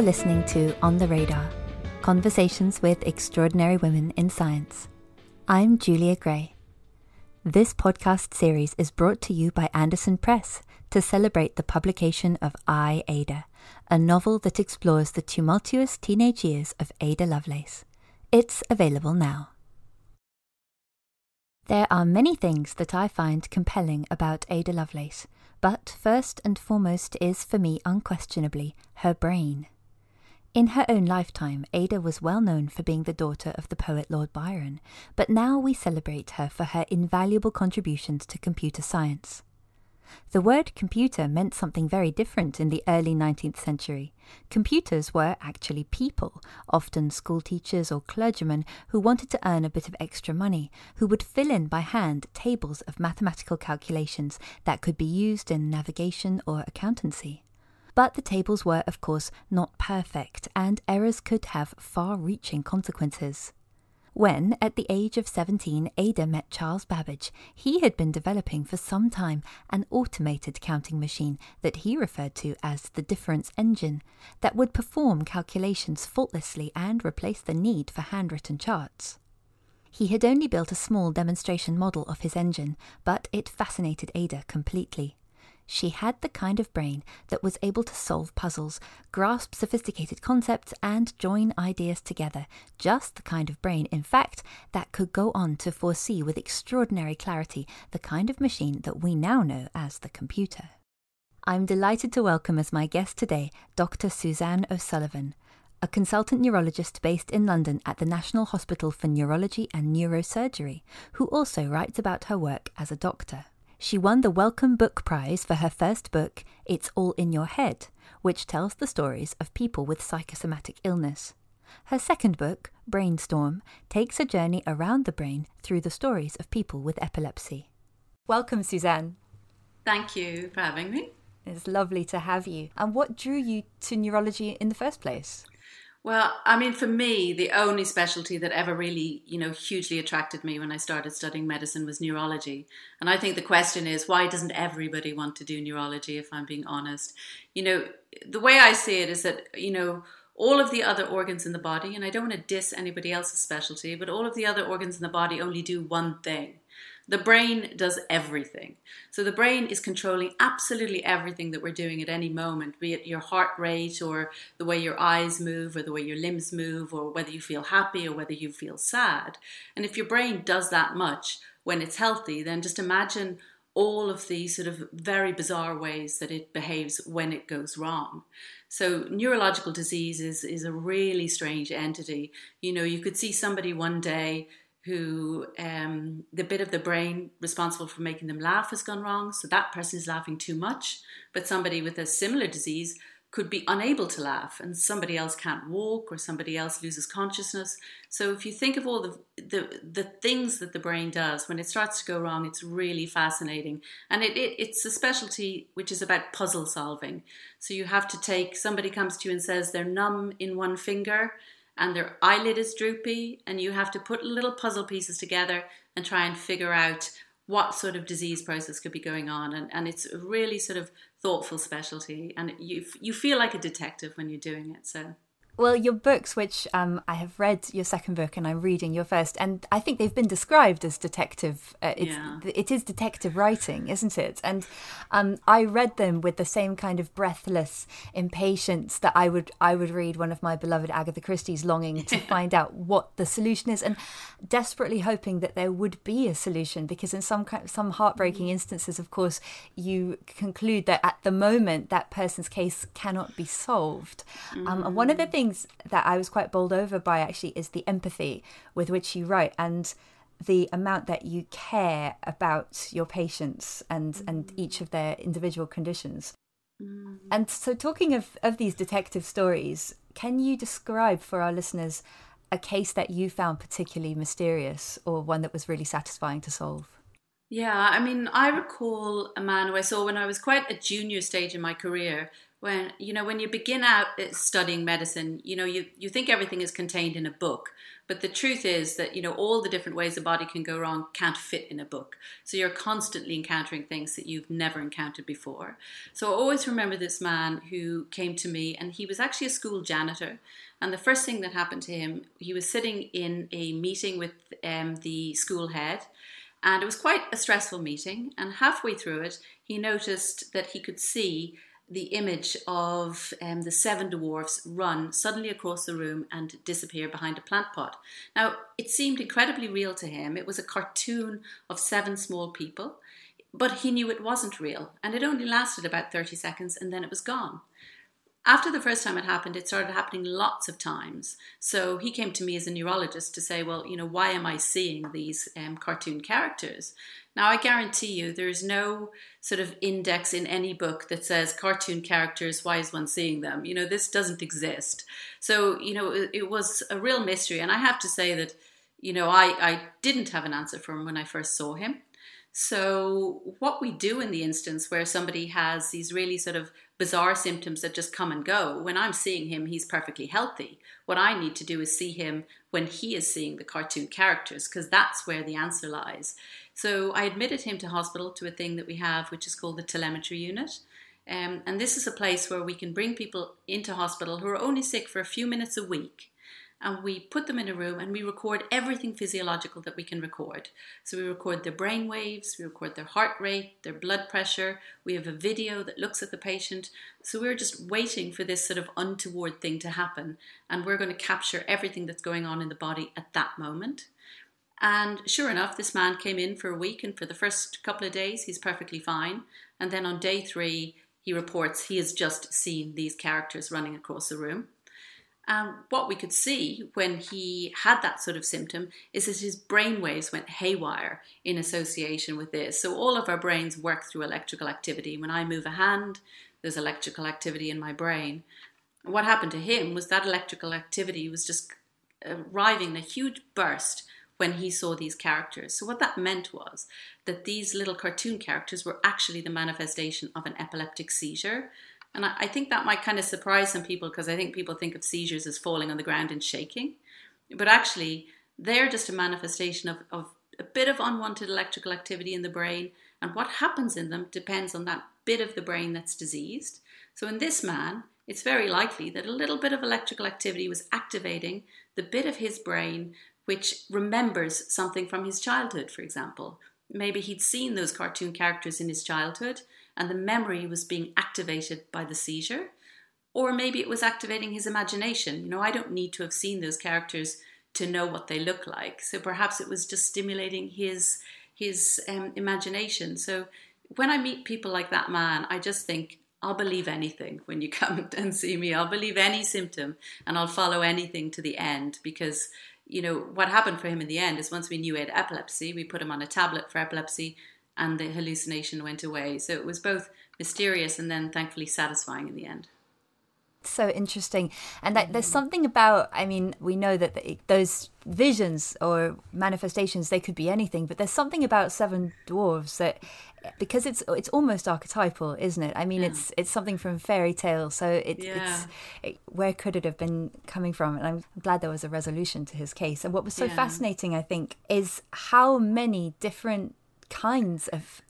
You're listening to On the Radar Conversations with Extraordinary Women in Science. I'm Julia Gray. This podcast series is brought to you by Andersen Press to celebrate the publication of I, Ada, a novel that explores the tumultuous teenage years of Ada Lovelace. It's available now. There are many things that I find compelling about Ada Lovelace, but first and foremost is for me unquestionably her brain. In her own lifetime, Ada was well known for being the daughter of the poet Lord Byron, but now we celebrate her for her invaluable contributions to computer science. The word computer meant something very different in the early 19th century. Computers were actually people, often school teachers or clergymen who wanted to earn a bit of extra money, who would fill in by hand tables of mathematical calculations that could be used in navigation or accountancy. But the tables were, of course, not perfect, and errors could have far reaching consequences. When, at the age of 17, Ada met Charles Babbage, he had been developing for some time an automated counting machine that he referred to as the difference engine that would perform calculations faultlessly and replace the need for handwritten charts. He had only built a small demonstration model of his engine, but it fascinated Ada completely. She had the kind of brain that was able to solve puzzles, grasp sophisticated concepts, and join ideas together. Just the kind of brain, in fact, that could go on to foresee with extraordinary clarity the kind of machine that we now know as the computer. I'm delighted to welcome as my guest today Dr. Suzanne O'Sullivan, a consultant neurologist based in London at the National Hospital for Neurology and Neurosurgery, who also writes about her work as a doctor. She won the Wellcome Book Prize for her first book, It's All in Your Head, which tells the stories of people with psychosomatic illness. Her second book, Brainstorm, takes a journey around the brain through the stories of people with epilepsy. Welcome, Suzanne. Thank you for having me. It's lovely to have you. And what drew you to neurology in the first place? Well, I mean, for me, the only specialty that ever really, you know, hugely attracted me when I started studying medicine was neurology. And I think the question is, why doesn't everybody want to do neurology, if I'm being honest? You know, the way I see it is that, you know, all of the other organs in the body, and I don't want to diss anybody else's specialty, but all of the other organs in the body only do one thing. The brain does everything. So the brain is controlling absolutely everything that we're doing at any moment, be it your heart rate or the way your eyes move or the way your limbs move or whether you feel happy or whether you feel sad. And if your brain does that much when it's healthy, then just imagine all of the sort of very bizarre ways that it behaves when it goes wrong. So neurological disease is, is a really strange entity. You know, you could see somebody one day who um, the bit of the brain responsible for making them laugh has gone wrong. So that person is laughing too much. But somebody with a similar disease could be unable to laugh, and somebody else can't walk, or somebody else loses consciousness. So if you think of all the the, the things that the brain does when it starts to go wrong, it's really fascinating. And it, it it's a specialty which is about puzzle solving. So you have to take somebody comes to you and says they're numb in one finger and their eyelid is droopy, and you have to put little puzzle pieces together and try and figure out what sort of disease process could be going on. And, and it's a really sort of thoughtful specialty, and you, you feel like a detective when you're doing it. So well, your books, which um, I have read your second book and I'm reading your first, and I think they've been described as detective. Uh, it's, yeah. It is detective writing, isn't it? And um, I read them with the same kind of breathless impatience that I would I would read one of my beloved Agatha Christie's, longing to find out what the solution is, and desperately hoping that there would be a solution. Because in some some heartbreaking mm. instances, of course, you conclude that at the moment that person's case cannot be solved. Mm. Um, and one of the things things that I was quite bowled over by actually is the empathy with which you write and the amount that you care about your patients and mm. and each of their individual conditions. Mm. And so talking of of these detective stories, can you describe for our listeners a case that you found particularly mysterious or one that was really satisfying to solve? Yeah, I mean, I recall a man who I saw when I was quite a junior stage in my career when you know when you begin out uh, studying medicine you know you, you think everything is contained in a book but the truth is that you know all the different ways a body can go wrong can't fit in a book. So you're constantly encountering things that you've never encountered before. So i always remember this man who came to me and he was actually a school janitor and the first thing that happened to him he was sitting in a meeting with um, the school head and it was quite a stressful meeting and halfway through it he noticed that he could see the image of um, the seven dwarfs run suddenly across the room and disappear behind a plant pot. Now, it seemed incredibly real to him. It was a cartoon of seven small people, but he knew it wasn't real, and it only lasted about 30 seconds and then it was gone after the first time it happened, it started happening lots of times. So he came to me as a neurologist to say, well, you know, why am I seeing these um, cartoon characters? Now, I guarantee you there's no sort of index in any book that says cartoon characters, why is one seeing them? You know, this doesn't exist. So, you know, it, it was a real mystery. And I have to say that, you know, I, I didn't have an answer for him when I first saw him. So, what we do in the instance where somebody has these really sort of bizarre symptoms that just come and go, when I'm seeing him, he's perfectly healthy. What I need to do is see him when he is seeing the cartoon characters, because that's where the answer lies. So, I admitted him to hospital to a thing that we have, which is called the telemetry unit. Um, and this is a place where we can bring people into hospital who are only sick for a few minutes a week and we put them in a room and we record everything physiological that we can record. So we record their brain waves, we record their heart rate, their blood pressure, we have a video that looks at the patient. So we're just waiting for this sort of untoward thing to happen and we're going to capture everything that's going on in the body at that moment. And sure enough, this man came in for a week, and for the first couple of days, he's perfectly fine. And then on day three, he reports he has just seen these characters running across the room. And what we could see when he had that sort of symptom is that his brain waves went haywire in association with this. So all of our brains work through electrical activity. When I move a hand, there's electrical activity in my brain. What happened to him was that electrical activity was just arriving in a huge burst when he saw these characters. So, what that meant was that these little cartoon characters were actually the manifestation of an epileptic seizure. And I, I think that might kind of surprise some people because I think people think of seizures as falling on the ground and shaking. But actually, they're just a manifestation of, of a bit of unwanted electrical activity in the brain. And what happens in them depends on that bit of the brain that's diseased. So in this man, it's very likely that a little bit of electrical activity was activating the bit of his brain which remembers something from his childhood, for example. Maybe he'd seen those cartoon characters in his childhood and the memory was being activated by the seizure. Or maybe it was activating his imagination. You know, I don't need to have seen those characters to know what they look like. So perhaps it was just stimulating his his um, imagination. So when I meet people like that man, I just think I'll believe anything when you come and see me. I'll believe any symptom and I'll follow anything to the end because you know what happened for him in the end is once we knew he had epilepsy, we put him on a tablet for epilepsy and the hallucination went away. So it was both mysterious and then thankfully satisfying in the end. So interesting. And that, there's mm. something about, I mean, we know that the, those visions or manifestations, they could be anything, but there's something about Seven Dwarves that, because it's it's almost archetypal, isn't it? I mean, yeah. it's it's something from fairy tale. So it, yeah. it's it, where could it have been coming from? And I'm glad there was a resolution to his case. And what was so yeah. fascinating, I think, is how many different kinds of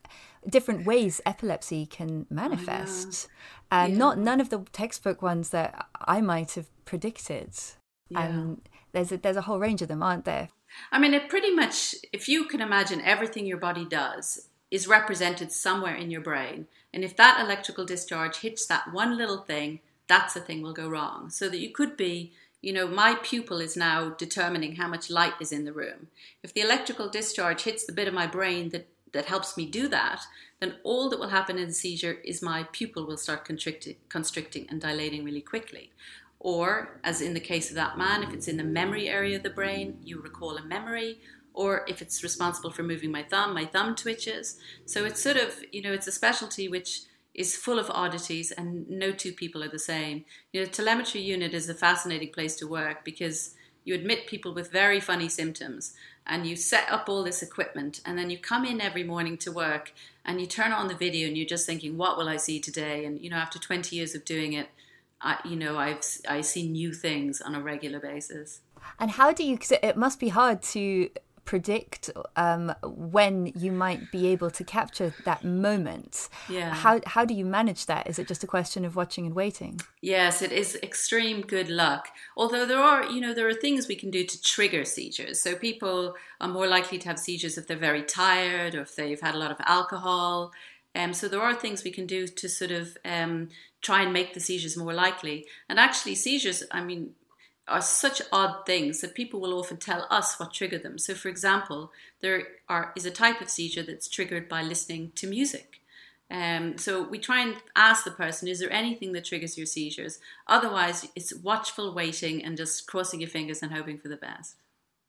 different ways epilepsy can oh, manifest and yeah. not none of the textbook ones that i might have predicted yeah. um, there's a there's a whole range of them aren't there i mean it pretty much if you can imagine everything your body does is represented somewhere in your brain and if that electrical discharge hits that one little thing that's the thing will go wrong so that you could be you know, my pupil is now determining how much light is in the room. If the electrical discharge hits the bit of my brain that, that helps me do that, then all that will happen in the seizure is my pupil will start constricting, and dilating really quickly. Or, as in the case of that man, if it's in the memory area of the brain, you recall a memory. Or if it's responsible for moving my thumb, my thumb twitches. So it's sort of, you know, it's a specialty which is full of oddities and no two people are the same. You know, telemetry unit is a fascinating place to work because you admit people with very funny symptoms and you set up all this equipment and then you come in every morning to work and you turn on the video and you're just thinking what will i see today? And you know after 20 years of doing it I, you know i've i see new things on a regular basis. And how do you cause it must be hard to predict um, when you might be able to capture that moment. Yeah. How how do you manage that? Is it just a question of watching and waiting? Yes, it is extreme good luck. Although there are, you know, there are things we can do to trigger seizures. So people are more likely to have seizures if they're very tired or if they've had a lot of alcohol. Um, so there are things we can do to sort of um, try and make the seizures more likely. And actually, seizures, I mean, are such odd things that people will often tell us what triggered them. So, for example, there are, is a type of seizure that's triggered by listening to music. Um, so we try and ask the person, is there anything that triggers your seizures? Otherwise, it's watchful waiting and just crossing your fingers and hoping for the best.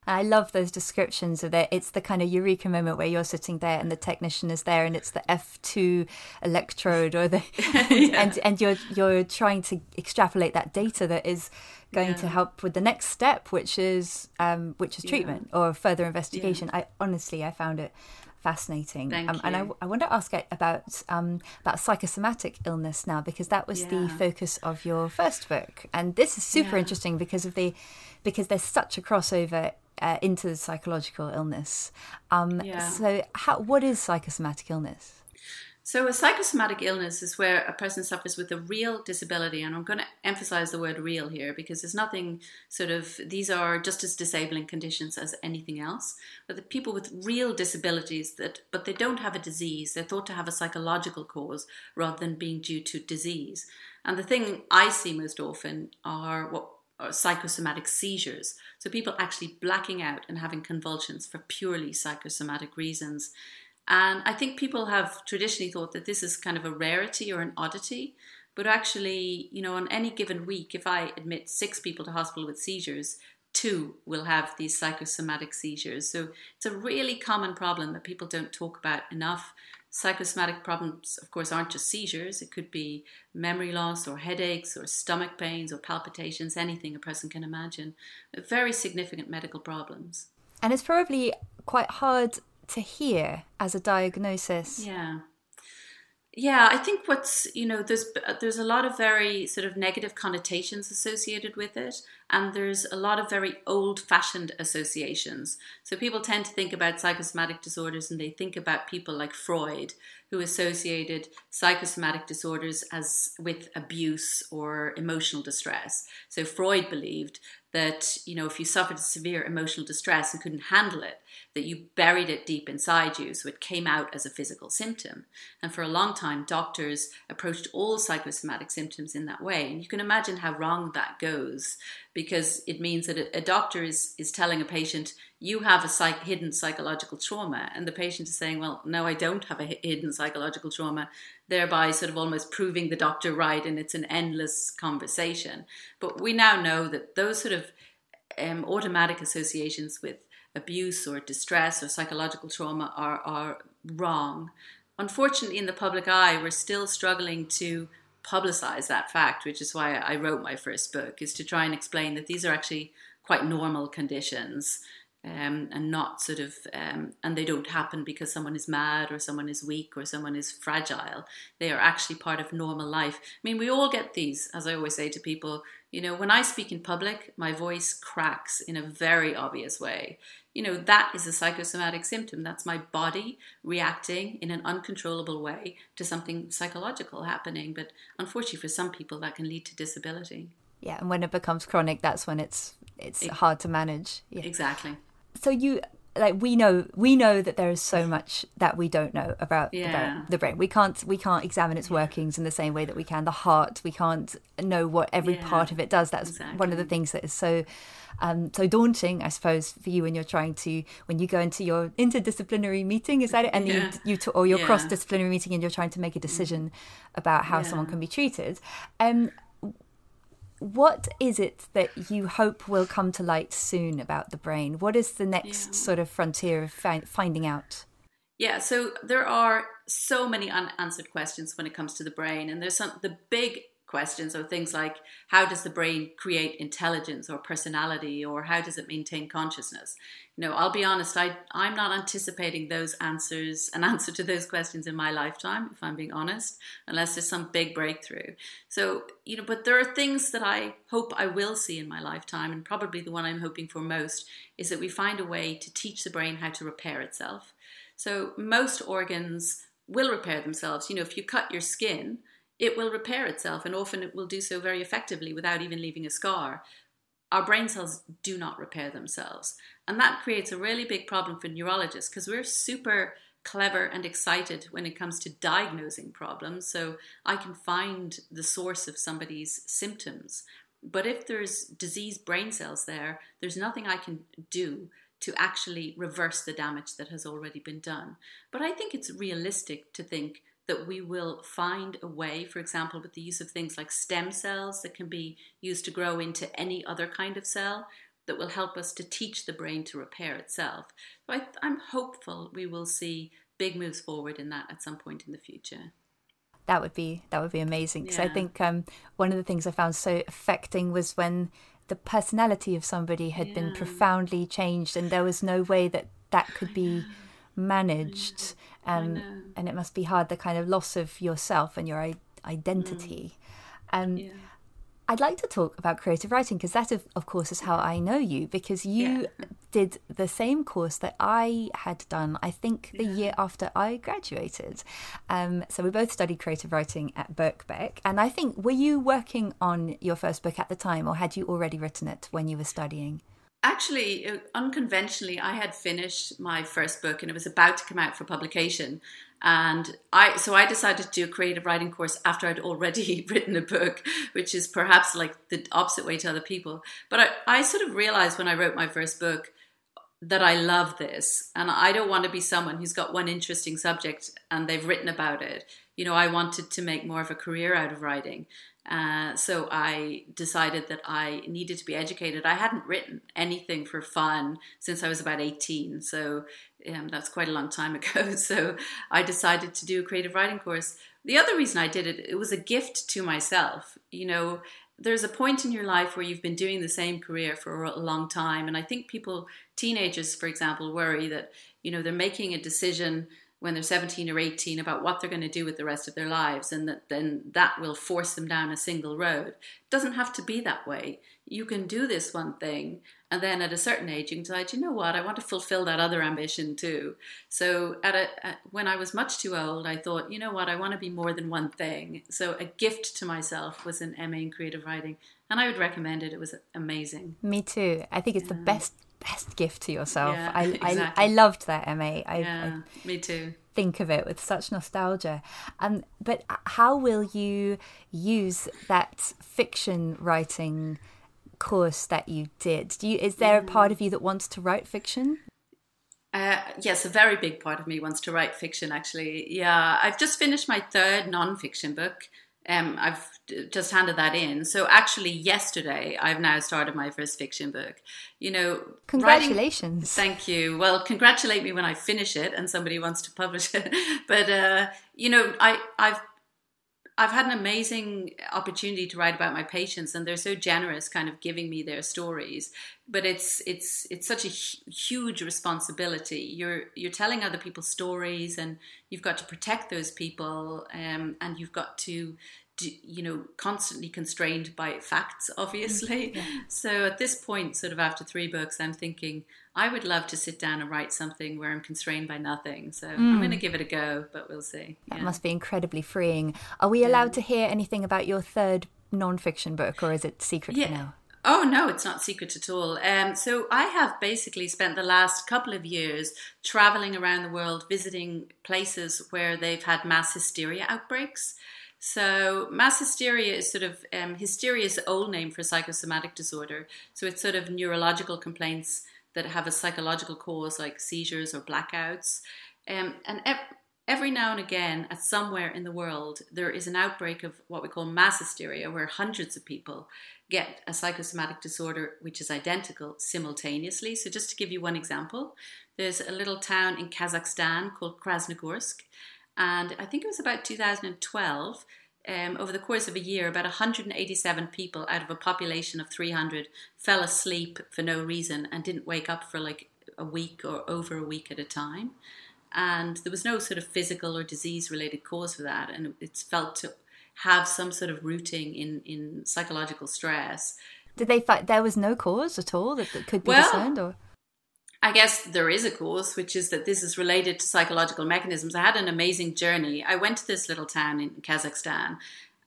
I love those descriptions of it. It's the kind of eureka moment where you're sitting there and the technician is there and it's the F2 electrode or the yeah. and and you're you're trying to extrapolate that data that is going yeah. to help with the next step which is um, which is treatment yeah. or further investigation. I honestly I found it fascinating. Um, and I, I want to ask about um, about psychosomatic illness now because that was the focus of your first book, and this is super interesting because of the because there's such a crossover uh, into the psychological illness. Um, yeah. So, how, what is psychosomatic illness? So, a psychosomatic illness is where a person suffers with a real disability, and I'm going to emphasize the word real here because there's nothing sort of, these are just as disabling conditions as anything else. But the people with real disabilities that, but they don't have a disease, they're thought to have a psychological cause rather than being due to disease. And the thing I see most often are what or psychosomatic seizures. So people actually blacking out and having convulsions for purely psychosomatic reasons. And I think people have traditionally thought that this is kind of a rarity or an oddity. But actually, you know, on any given week, if I admit six people to hospital with seizures, two will have these psychosomatic seizures. So it's a really common problem that people don't talk about enough. Psychosomatic problems, of course, aren't just seizures. It could be memory loss or headaches or stomach pains or palpitations, anything a person can imagine. Very significant medical problems. And it's probably quite hard to hear as a diagnosis. Yeah. Yeah, I think what's you know there's uh, there's a lot of very sort of negative connotations associated with it, and there's a lot of very old-fashioned associations. So people tend to think about psychosomatic disorders, and they think about people like Freud, who associated psychosomatic disorders as with abuse or emotional distress. So Freud believed that you know if you suffered severe emotional distress and couldn't handle it that you buried it deep inside you so it came out as a physical symptom. And for a long time doctors approached all psychosomatic symptoms in that way. And you can imagine how wrong that goes because it means that a, doctor is, is telling a patient you have a psych, hidden psychological trauma and the patient is saying well no i don't have a hidden psychological trauma thereby sort of almost proving the doctor right, and it's an endless conversation. But we now know that those sort of um, automatic associations with abuse or distress or psychological trauma are, are wrong. Unfortunately, in the public eye, we're still struggling to publicize that fact, which is why I wrote my first book, is to try and explain that these are actually quite normal conditions um, and not sort of, um, and they don't happen because someone is mad or someone is weak or someone is fragile. They are actually part of normal life. I mean, we all get these, as I always say to people. You know, when I speak in public, my voice cracks in a very obvious way. You know, that is a psychosomatic symptom. That's my body reacting in an uncontrollable way to something psychological happening. But unfortunately, for some people, that can lead to disability. Yeah, and when it becomes chronic, that's when it's it's it, hard to manage. Yeah. Exactly so you like we know we know that there is so much that we don't know about, yeah. about the brain we can't we can't examine its workings in the same way that we can the heart we can't know what every yeah. part of it does that's exactly. one of the things that is so um, so daunting, I suppose, for you when you're trying to when you go into your interdisciplinary meeting. Is that it? And yeah. you, you or your yeah. cross disciplinary meeting, and you're trying to make a decision about how someone can be treated. Um, what is it that you hope will come to light soon about the brain? What is the next yeah. sort of frontier of fi- finding out? Yeah, so there are so many unanswered questions when it comes to the brain, and there's some the big questions or things like how does the brain create intelligence or personality or how does it maintain consciousness? You know i'll be honest I, i'm not anticipating those answers an answer to those questions in my lifetime if i'm being honest unless there's some big breakthrough. So you know but there are things that i hope i will see in my lifetime and probably the one i'm hoping for most is that we find a way to teach the brain how to repair itself. So most organs will repair themselves. You know if you cut your skin it will repair itself, and often it will do so very effectively without even leaving a scar. Our brain cells do not repair themselves. And that creates a really big problem for neurologists because we're super clever and excited when it comes to diagnosing problems. So I can find the source of somebody's symptoms. But if there's diseased brain cells there, there's nothing I can do to actually reverse the damage that has already been done. But I think it's realistic to think that we will find a way, for example, with the use of things like stem cells that can be used to grow into any other kind of cell, that will help us to teach the brain to repair itself. So I, I'm hopeful we will see big moves forward in that at some point in the future that would be that would be amazing because yeah. I think um, one of the things I found so affecting was when the personality of somebody had yeah. been profoundly changed and there was no way that that could be managed and and it must be hard the kind of loss of yourself and your identity mm. um, yeah. I'd like to talk about creative writing because that, of, of, course, is how I know you because you yeah. did the same course that I had done, I think, the yeah. year after I graduated. Um, so we both studied creative writing at Birkbeck. And I think, were you working on your first book at the time or had you already written it when you were studying? Actually uh, unconventionally i had finished my first book and it was about to come out for publication. And i so i decided to do a creative writing course after i'd already written a book which is perhaps like the opposite way to other people. But i, I sort of realized when i wrote my first book that i love this. And i don't want to be someone who's got one interesting subject and they've written about it. You know i wanted to make more of a career out of writing uh, so I decided that I needed to be educated. I hadn't written anything for fun since I was about 18, so um, that's quite a long time ago. So I decided to do a creative writing course. The other reason I did it, it was a gift to myself. You know, there's a point in your life where you've been doing the same career for a long time, and I think people, teenagers, for example, worry that you know they're making a decision when they're 17 or 18 about what they're going to do with the rest of their lives and that then that will force them down a single road. It doesn't have to be that way. You can do this one thing and then at a certain age you can decide you know what? I want to fulfill that other ambition too. So at a at, when i was much too old i thought you know what? I want to be more than one thing. So a gift to myself was an ma in creative writing and i would recommend it. It was amazing. Me too. I think it's yeah. the best best gift to yourself. Yeah, I, exactly. I I loved that MA. I, yeah, I me too. Think of it with such nostalgia. Um, but how will you use that fiction writing course that you did? Do you is there a part of you that wants to write fiction? Uh, yes, a very big part of me wants to write fiction. Actually, yeah, I've just finished my third non-fiction book. Um, I've just handed that in. So actually, yesterday I've now started my first fiction book. You know, congratulations. Writing, thank you. Well, congratulate me when I finish it and somebody wants to publish it. but uh, you know, I I've I've had an amazing opportunity to write about my patients, and they're so generous, kind of giving me their stories. But it's it's it's such a huge responsibility. You're you're telling other people's stories, and you've got to protect those people, um, and you've got to you know constantly constrained by facts obviously mm, yeah. so at this point sort of after three books i'm thinking i would love to sit down and write something where i'm constrained by nothing so mm. i'm going to give it a go but we'll see that yeah. must be incredibly freeing are we allowed yeah. to hear anything about your third non-fiction book or is it secret for now Oh no, it's not secret at all. Um, so I have basically spent the last couple of years traveling around the world, visiting places where they've had mass hysteria outbreaks. So mass hysteria is sort of um, hysteria is the old name for psychosomatic disorder. So it's sort of neurological complaints that have a psychological cause, like seizures or blackouts. Um, and ev- every now and again, at somewhere in the world, there is an outbreak of what we call mass hysteria, where hundreds of people get a psychosomatic disorder which is identical simultaneously. So just to give you one example, there's a little town in Kazakhstan called Krasnogorsk and I think it was about 2012. um, over the course of a year, about 187 people out of a population of 300 fell asleep for no reason and didn't wake up for like a week or over a week at a time. And there was no sort of physical or disease related cause for that. And it's felt to have some sort of rooting in, in psychological stress. Did they find there was no cause at all that, that could be well, discerned? Or? I guess there is a cause, which is that this is related to psychological mechanisms. I had an amazing journey. I went to this little town in Kazakhstan,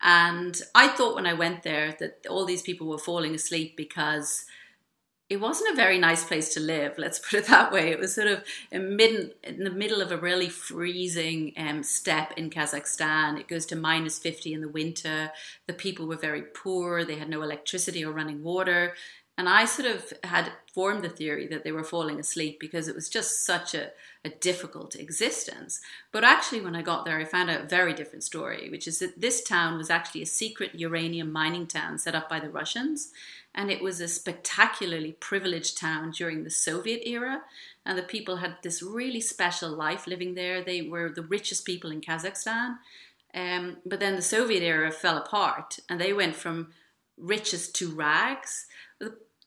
and I thought when I went there that all these people were falling asleep because it wasn't a very nice place to live. Let's put it that way. It was sort of in, mid, in the middle of a really freezing um, steppe in Kazakhstan. It goes to minus 50 in the winter. The people were very poor. They had no electricity or running water. And I sort of had formed the theory that they were falling asleep because it was just such a, a difficult existence. But actually, when I got there, I found out a very different story, which is that this town was actually a secret uranium mining town set up by the Russians. And it was a spectacularly privileged town during the Soviet era. And the people had this really special life living there. They were the richest people in Kazakhstan. Um, but then the Soviet era fell apart and they went from riches to rags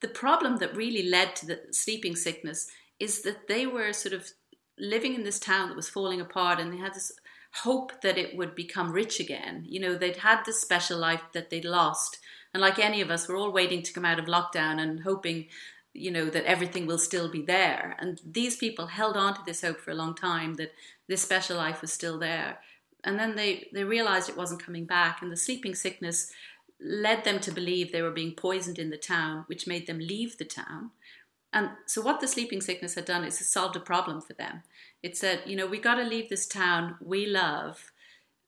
the problem that really led to the sleeping sickness is that they were sort of living in this town that was falling apart and they had this hope that it would become rich again. You know, they'd had this special life that they'd lost. And like any of us, we're all waiting to come out of lockdown and hoping, you know, that everything will still be there. And these people held on to this hope for a long time that this special life was still there. And then they, they realized it wasn't coming back. And the sleeping sickness led them to believe they were being poisoned in the town, which made them leave the town. And so, what the sleeping sickness had done is it solved a problem for them. It said, you know, we got to leave this town we love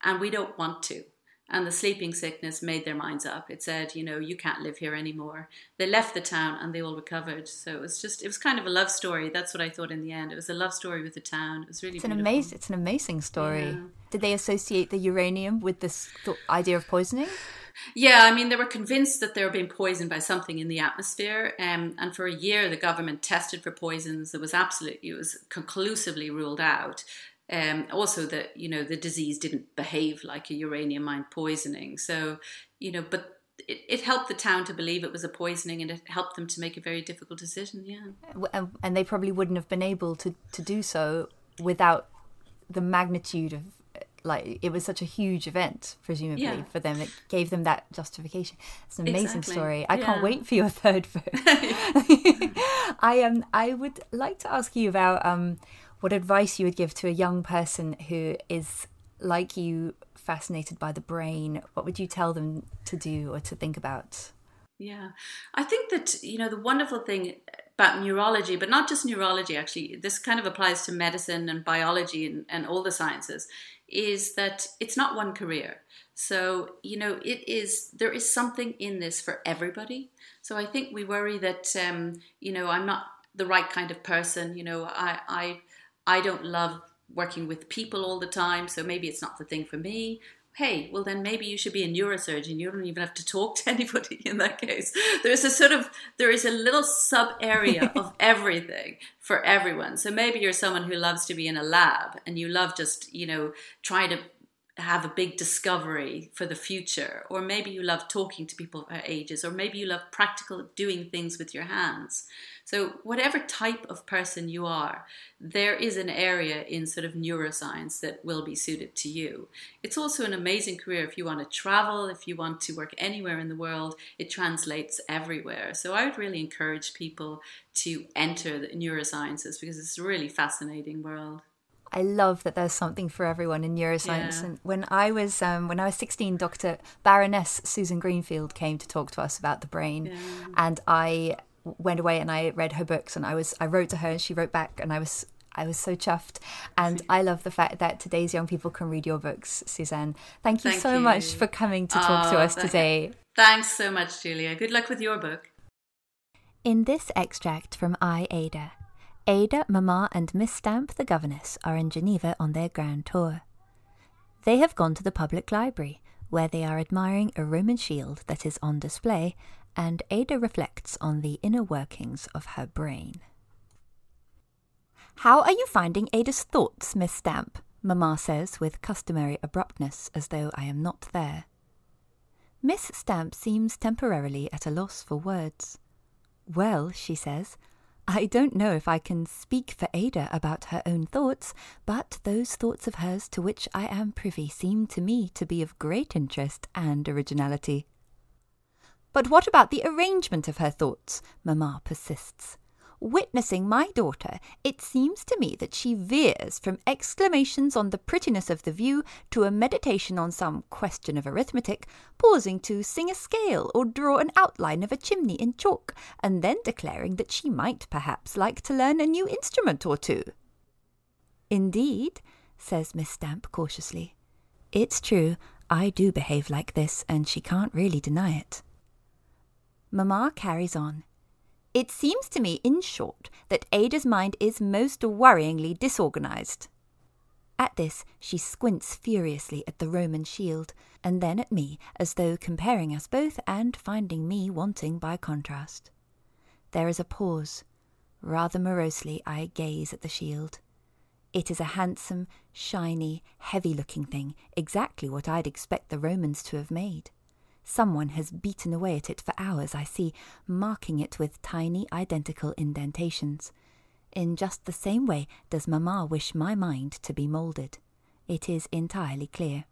and we don't want to. And the sleeping sickness made their minds up. It said, you know, you can't live here anymore. They left the town and they all recovered. So it was just, it was kind of a love story. That's what I thought in the end. It was a love story with the town. It was really. It's beautiful. an amazing. It's an amazing story. Yeah. Did they associate the uranium with this th- idea of poisoning? Yeah, I mean, they were convinced that they were being poisoned by something in the atmosphere. Um, and for a year, the government tested for poisons. It was absolutely, it was conclusively ruled out. Um, also, that you know the disease didn't behave like a uranium mine poisoning. So, you know, but it, it, helped the town to believe it was a poisoning, and it helped them to make a very difficult decision. Yeah, and they probably wouldn't have been able to to do so without the magnitude of like it was such a huge event presumably yeah. for them. It gave them that justification. It's an amazing exactly. story. I yeah. can't wait for your third book. I um i would like to ask you about um what advice you would give to a young person who is like you fascinated by the brain. What would you tell them to do or to think about yeah i think that you know the wonderful thing about neurology but not just neurology actually this kind of applies to medicine and biology and, and all the sciences is that it's not one career. So, you know, it is, there is something in this for everybody. So I think we worry that, um, you know, I'm not the right kind of person. You know, I, I, I don't love working with people all the time. So maybe it's not the thing for me hey, well, then maybe you should be a neurosurgeon. You don't even have to talk to anybody in that case. There's a sort of, there is a little sub area of everything for everyone. So maybe you're someone who loves to be in a lab and you love just, you know, trying to have a big discovery for the future. Or maybe you love talking to people of ages, or maybe you love practical doing things with your hands. So, whatever type of person you are, there is an area in sort of neuroscience that will be suited to you. It's also an amazing career if you want to travel, if you want to work anywhere in the world, it translates everywhere. So, I would really encourage people to enter the neurosciences because it's a really fascinating world. I love that there's something for everyone in neuroscience. Yeah. And when I was um, when I was 16, Dr. Baroness Susan Greenfield came to talk to us about the brain, yeah. and I went away and I read her books and I was I wrote to her and she wrote back and I was I was so chuffed. And I love the fact that today's young people can read your books, Suzanne. Thank you Thank so you. much for coming to talk oh, to us today. Thanks so much, Julia. Good luck with your book. In this extract from I, Ada, Ada, Mama, and Miss Stamp, the governess, are in Geneva on their grand tour. They have gone to the public library, where they are admiring a Roman shield that is on display and Ada reflects on the inner workings of her brain. How are you finding Ada's thoughts, Miss Stamp? Mamma says with customary abruptness as though I am not there. Miss Stamp seems temporarily at a loss for words. Well, she says, I don't know if I can speak for Ada about her own thoughts, but those thoughts of hers to which I am privy seem to me to be of great interest and originality. But what about the arrangement of her thoughts? Mamma persists witnessing my daughter, it seems to me that she veers from exclamations on the prettiness of the view to a meditation on some question of arithmetic, pausing to sing a scale or draw an outline of a chimney in chalk, and then declaring that she might perhaps like to learn a new instrument or two. Indeed, says Miss Stamp cautiously. It's true, I do behave like this, and she can't really deny it. Mamma carries on. It seems to me, in short, that Ada's mind is most worryingly disorganized. At this, she squints furiously at the Roman shield, and then at me, as though comparing us both and finding me wanting by contrast. There is a pause. Rather morosely, I gaze at the shield. It is a handsome, shiny, heavy looking thing, exactly what I'd expect the Romans to have made. Someone has beaten away at it for hours, I see, marking it with tiny, identical indentations. In just the same way does Mamma wish my mind to be moulded. It is entirely clear.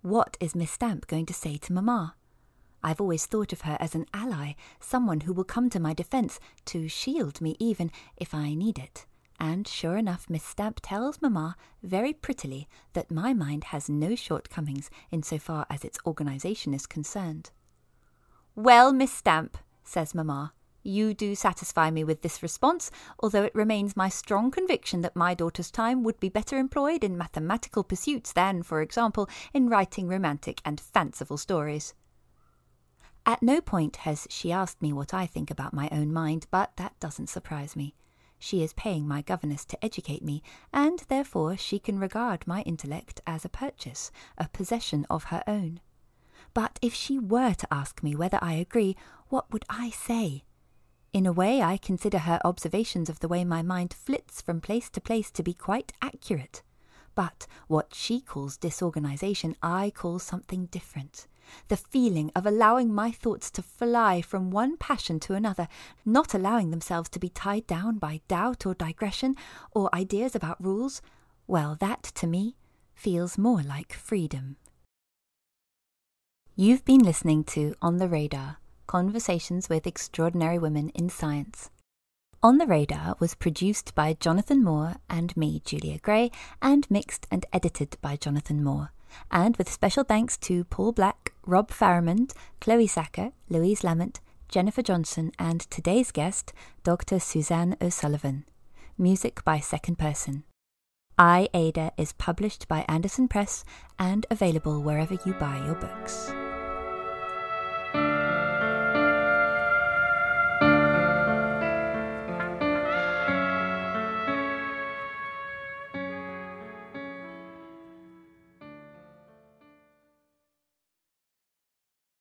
What is Miss Stamp going to say to Mamma? I've always thought of her as an ally, someone who will come to my defence, to shield me even if I need it. And sure enough, Miss Stamp tells Mamma very prettily that my mind has no shortcomings in so far as its organisation is concerned. Well, Miss Stamp, says Mamma, you do satisfy me with this response, although it remains my strong conviction that my daughter's time would be better employed in mathematical pursuits than, for example, in writing romantic and fanciful stories. At no point has she asked me what I think about my own mind, but that doesn't surprise me. She is paying my governess to educate me, and therefore she can regard my intellect as a purchase, a possession of her own. But if she were to ask me whether I agree, what would I say? In a way, I consider her observations of the way my mind flits from place to place to be quite accurate. But what she calls disorganization, I call something different the feeling of allowing my thoughts to fly from one passion to another, not allowing themselves to be tied down by doubt or digression or ideas about rules, well, that to me feels more like freedom. You've been listening to On the Radar Conversations with Extraordinary Women in Science. On the Radar was produced by Jonathan Moore and me, Julia Gray, and mixed and edited by Jonathan Moore and with special thanks to Paul Black, Rob Farramond, Chloe Sacker, Louise Lamont, Jennifer Johnson, and today's guest, Dr. Suzanne O'Sullivan. Music by Second Person. I, Ada is published by Andersen Press and available wherever you buy your books.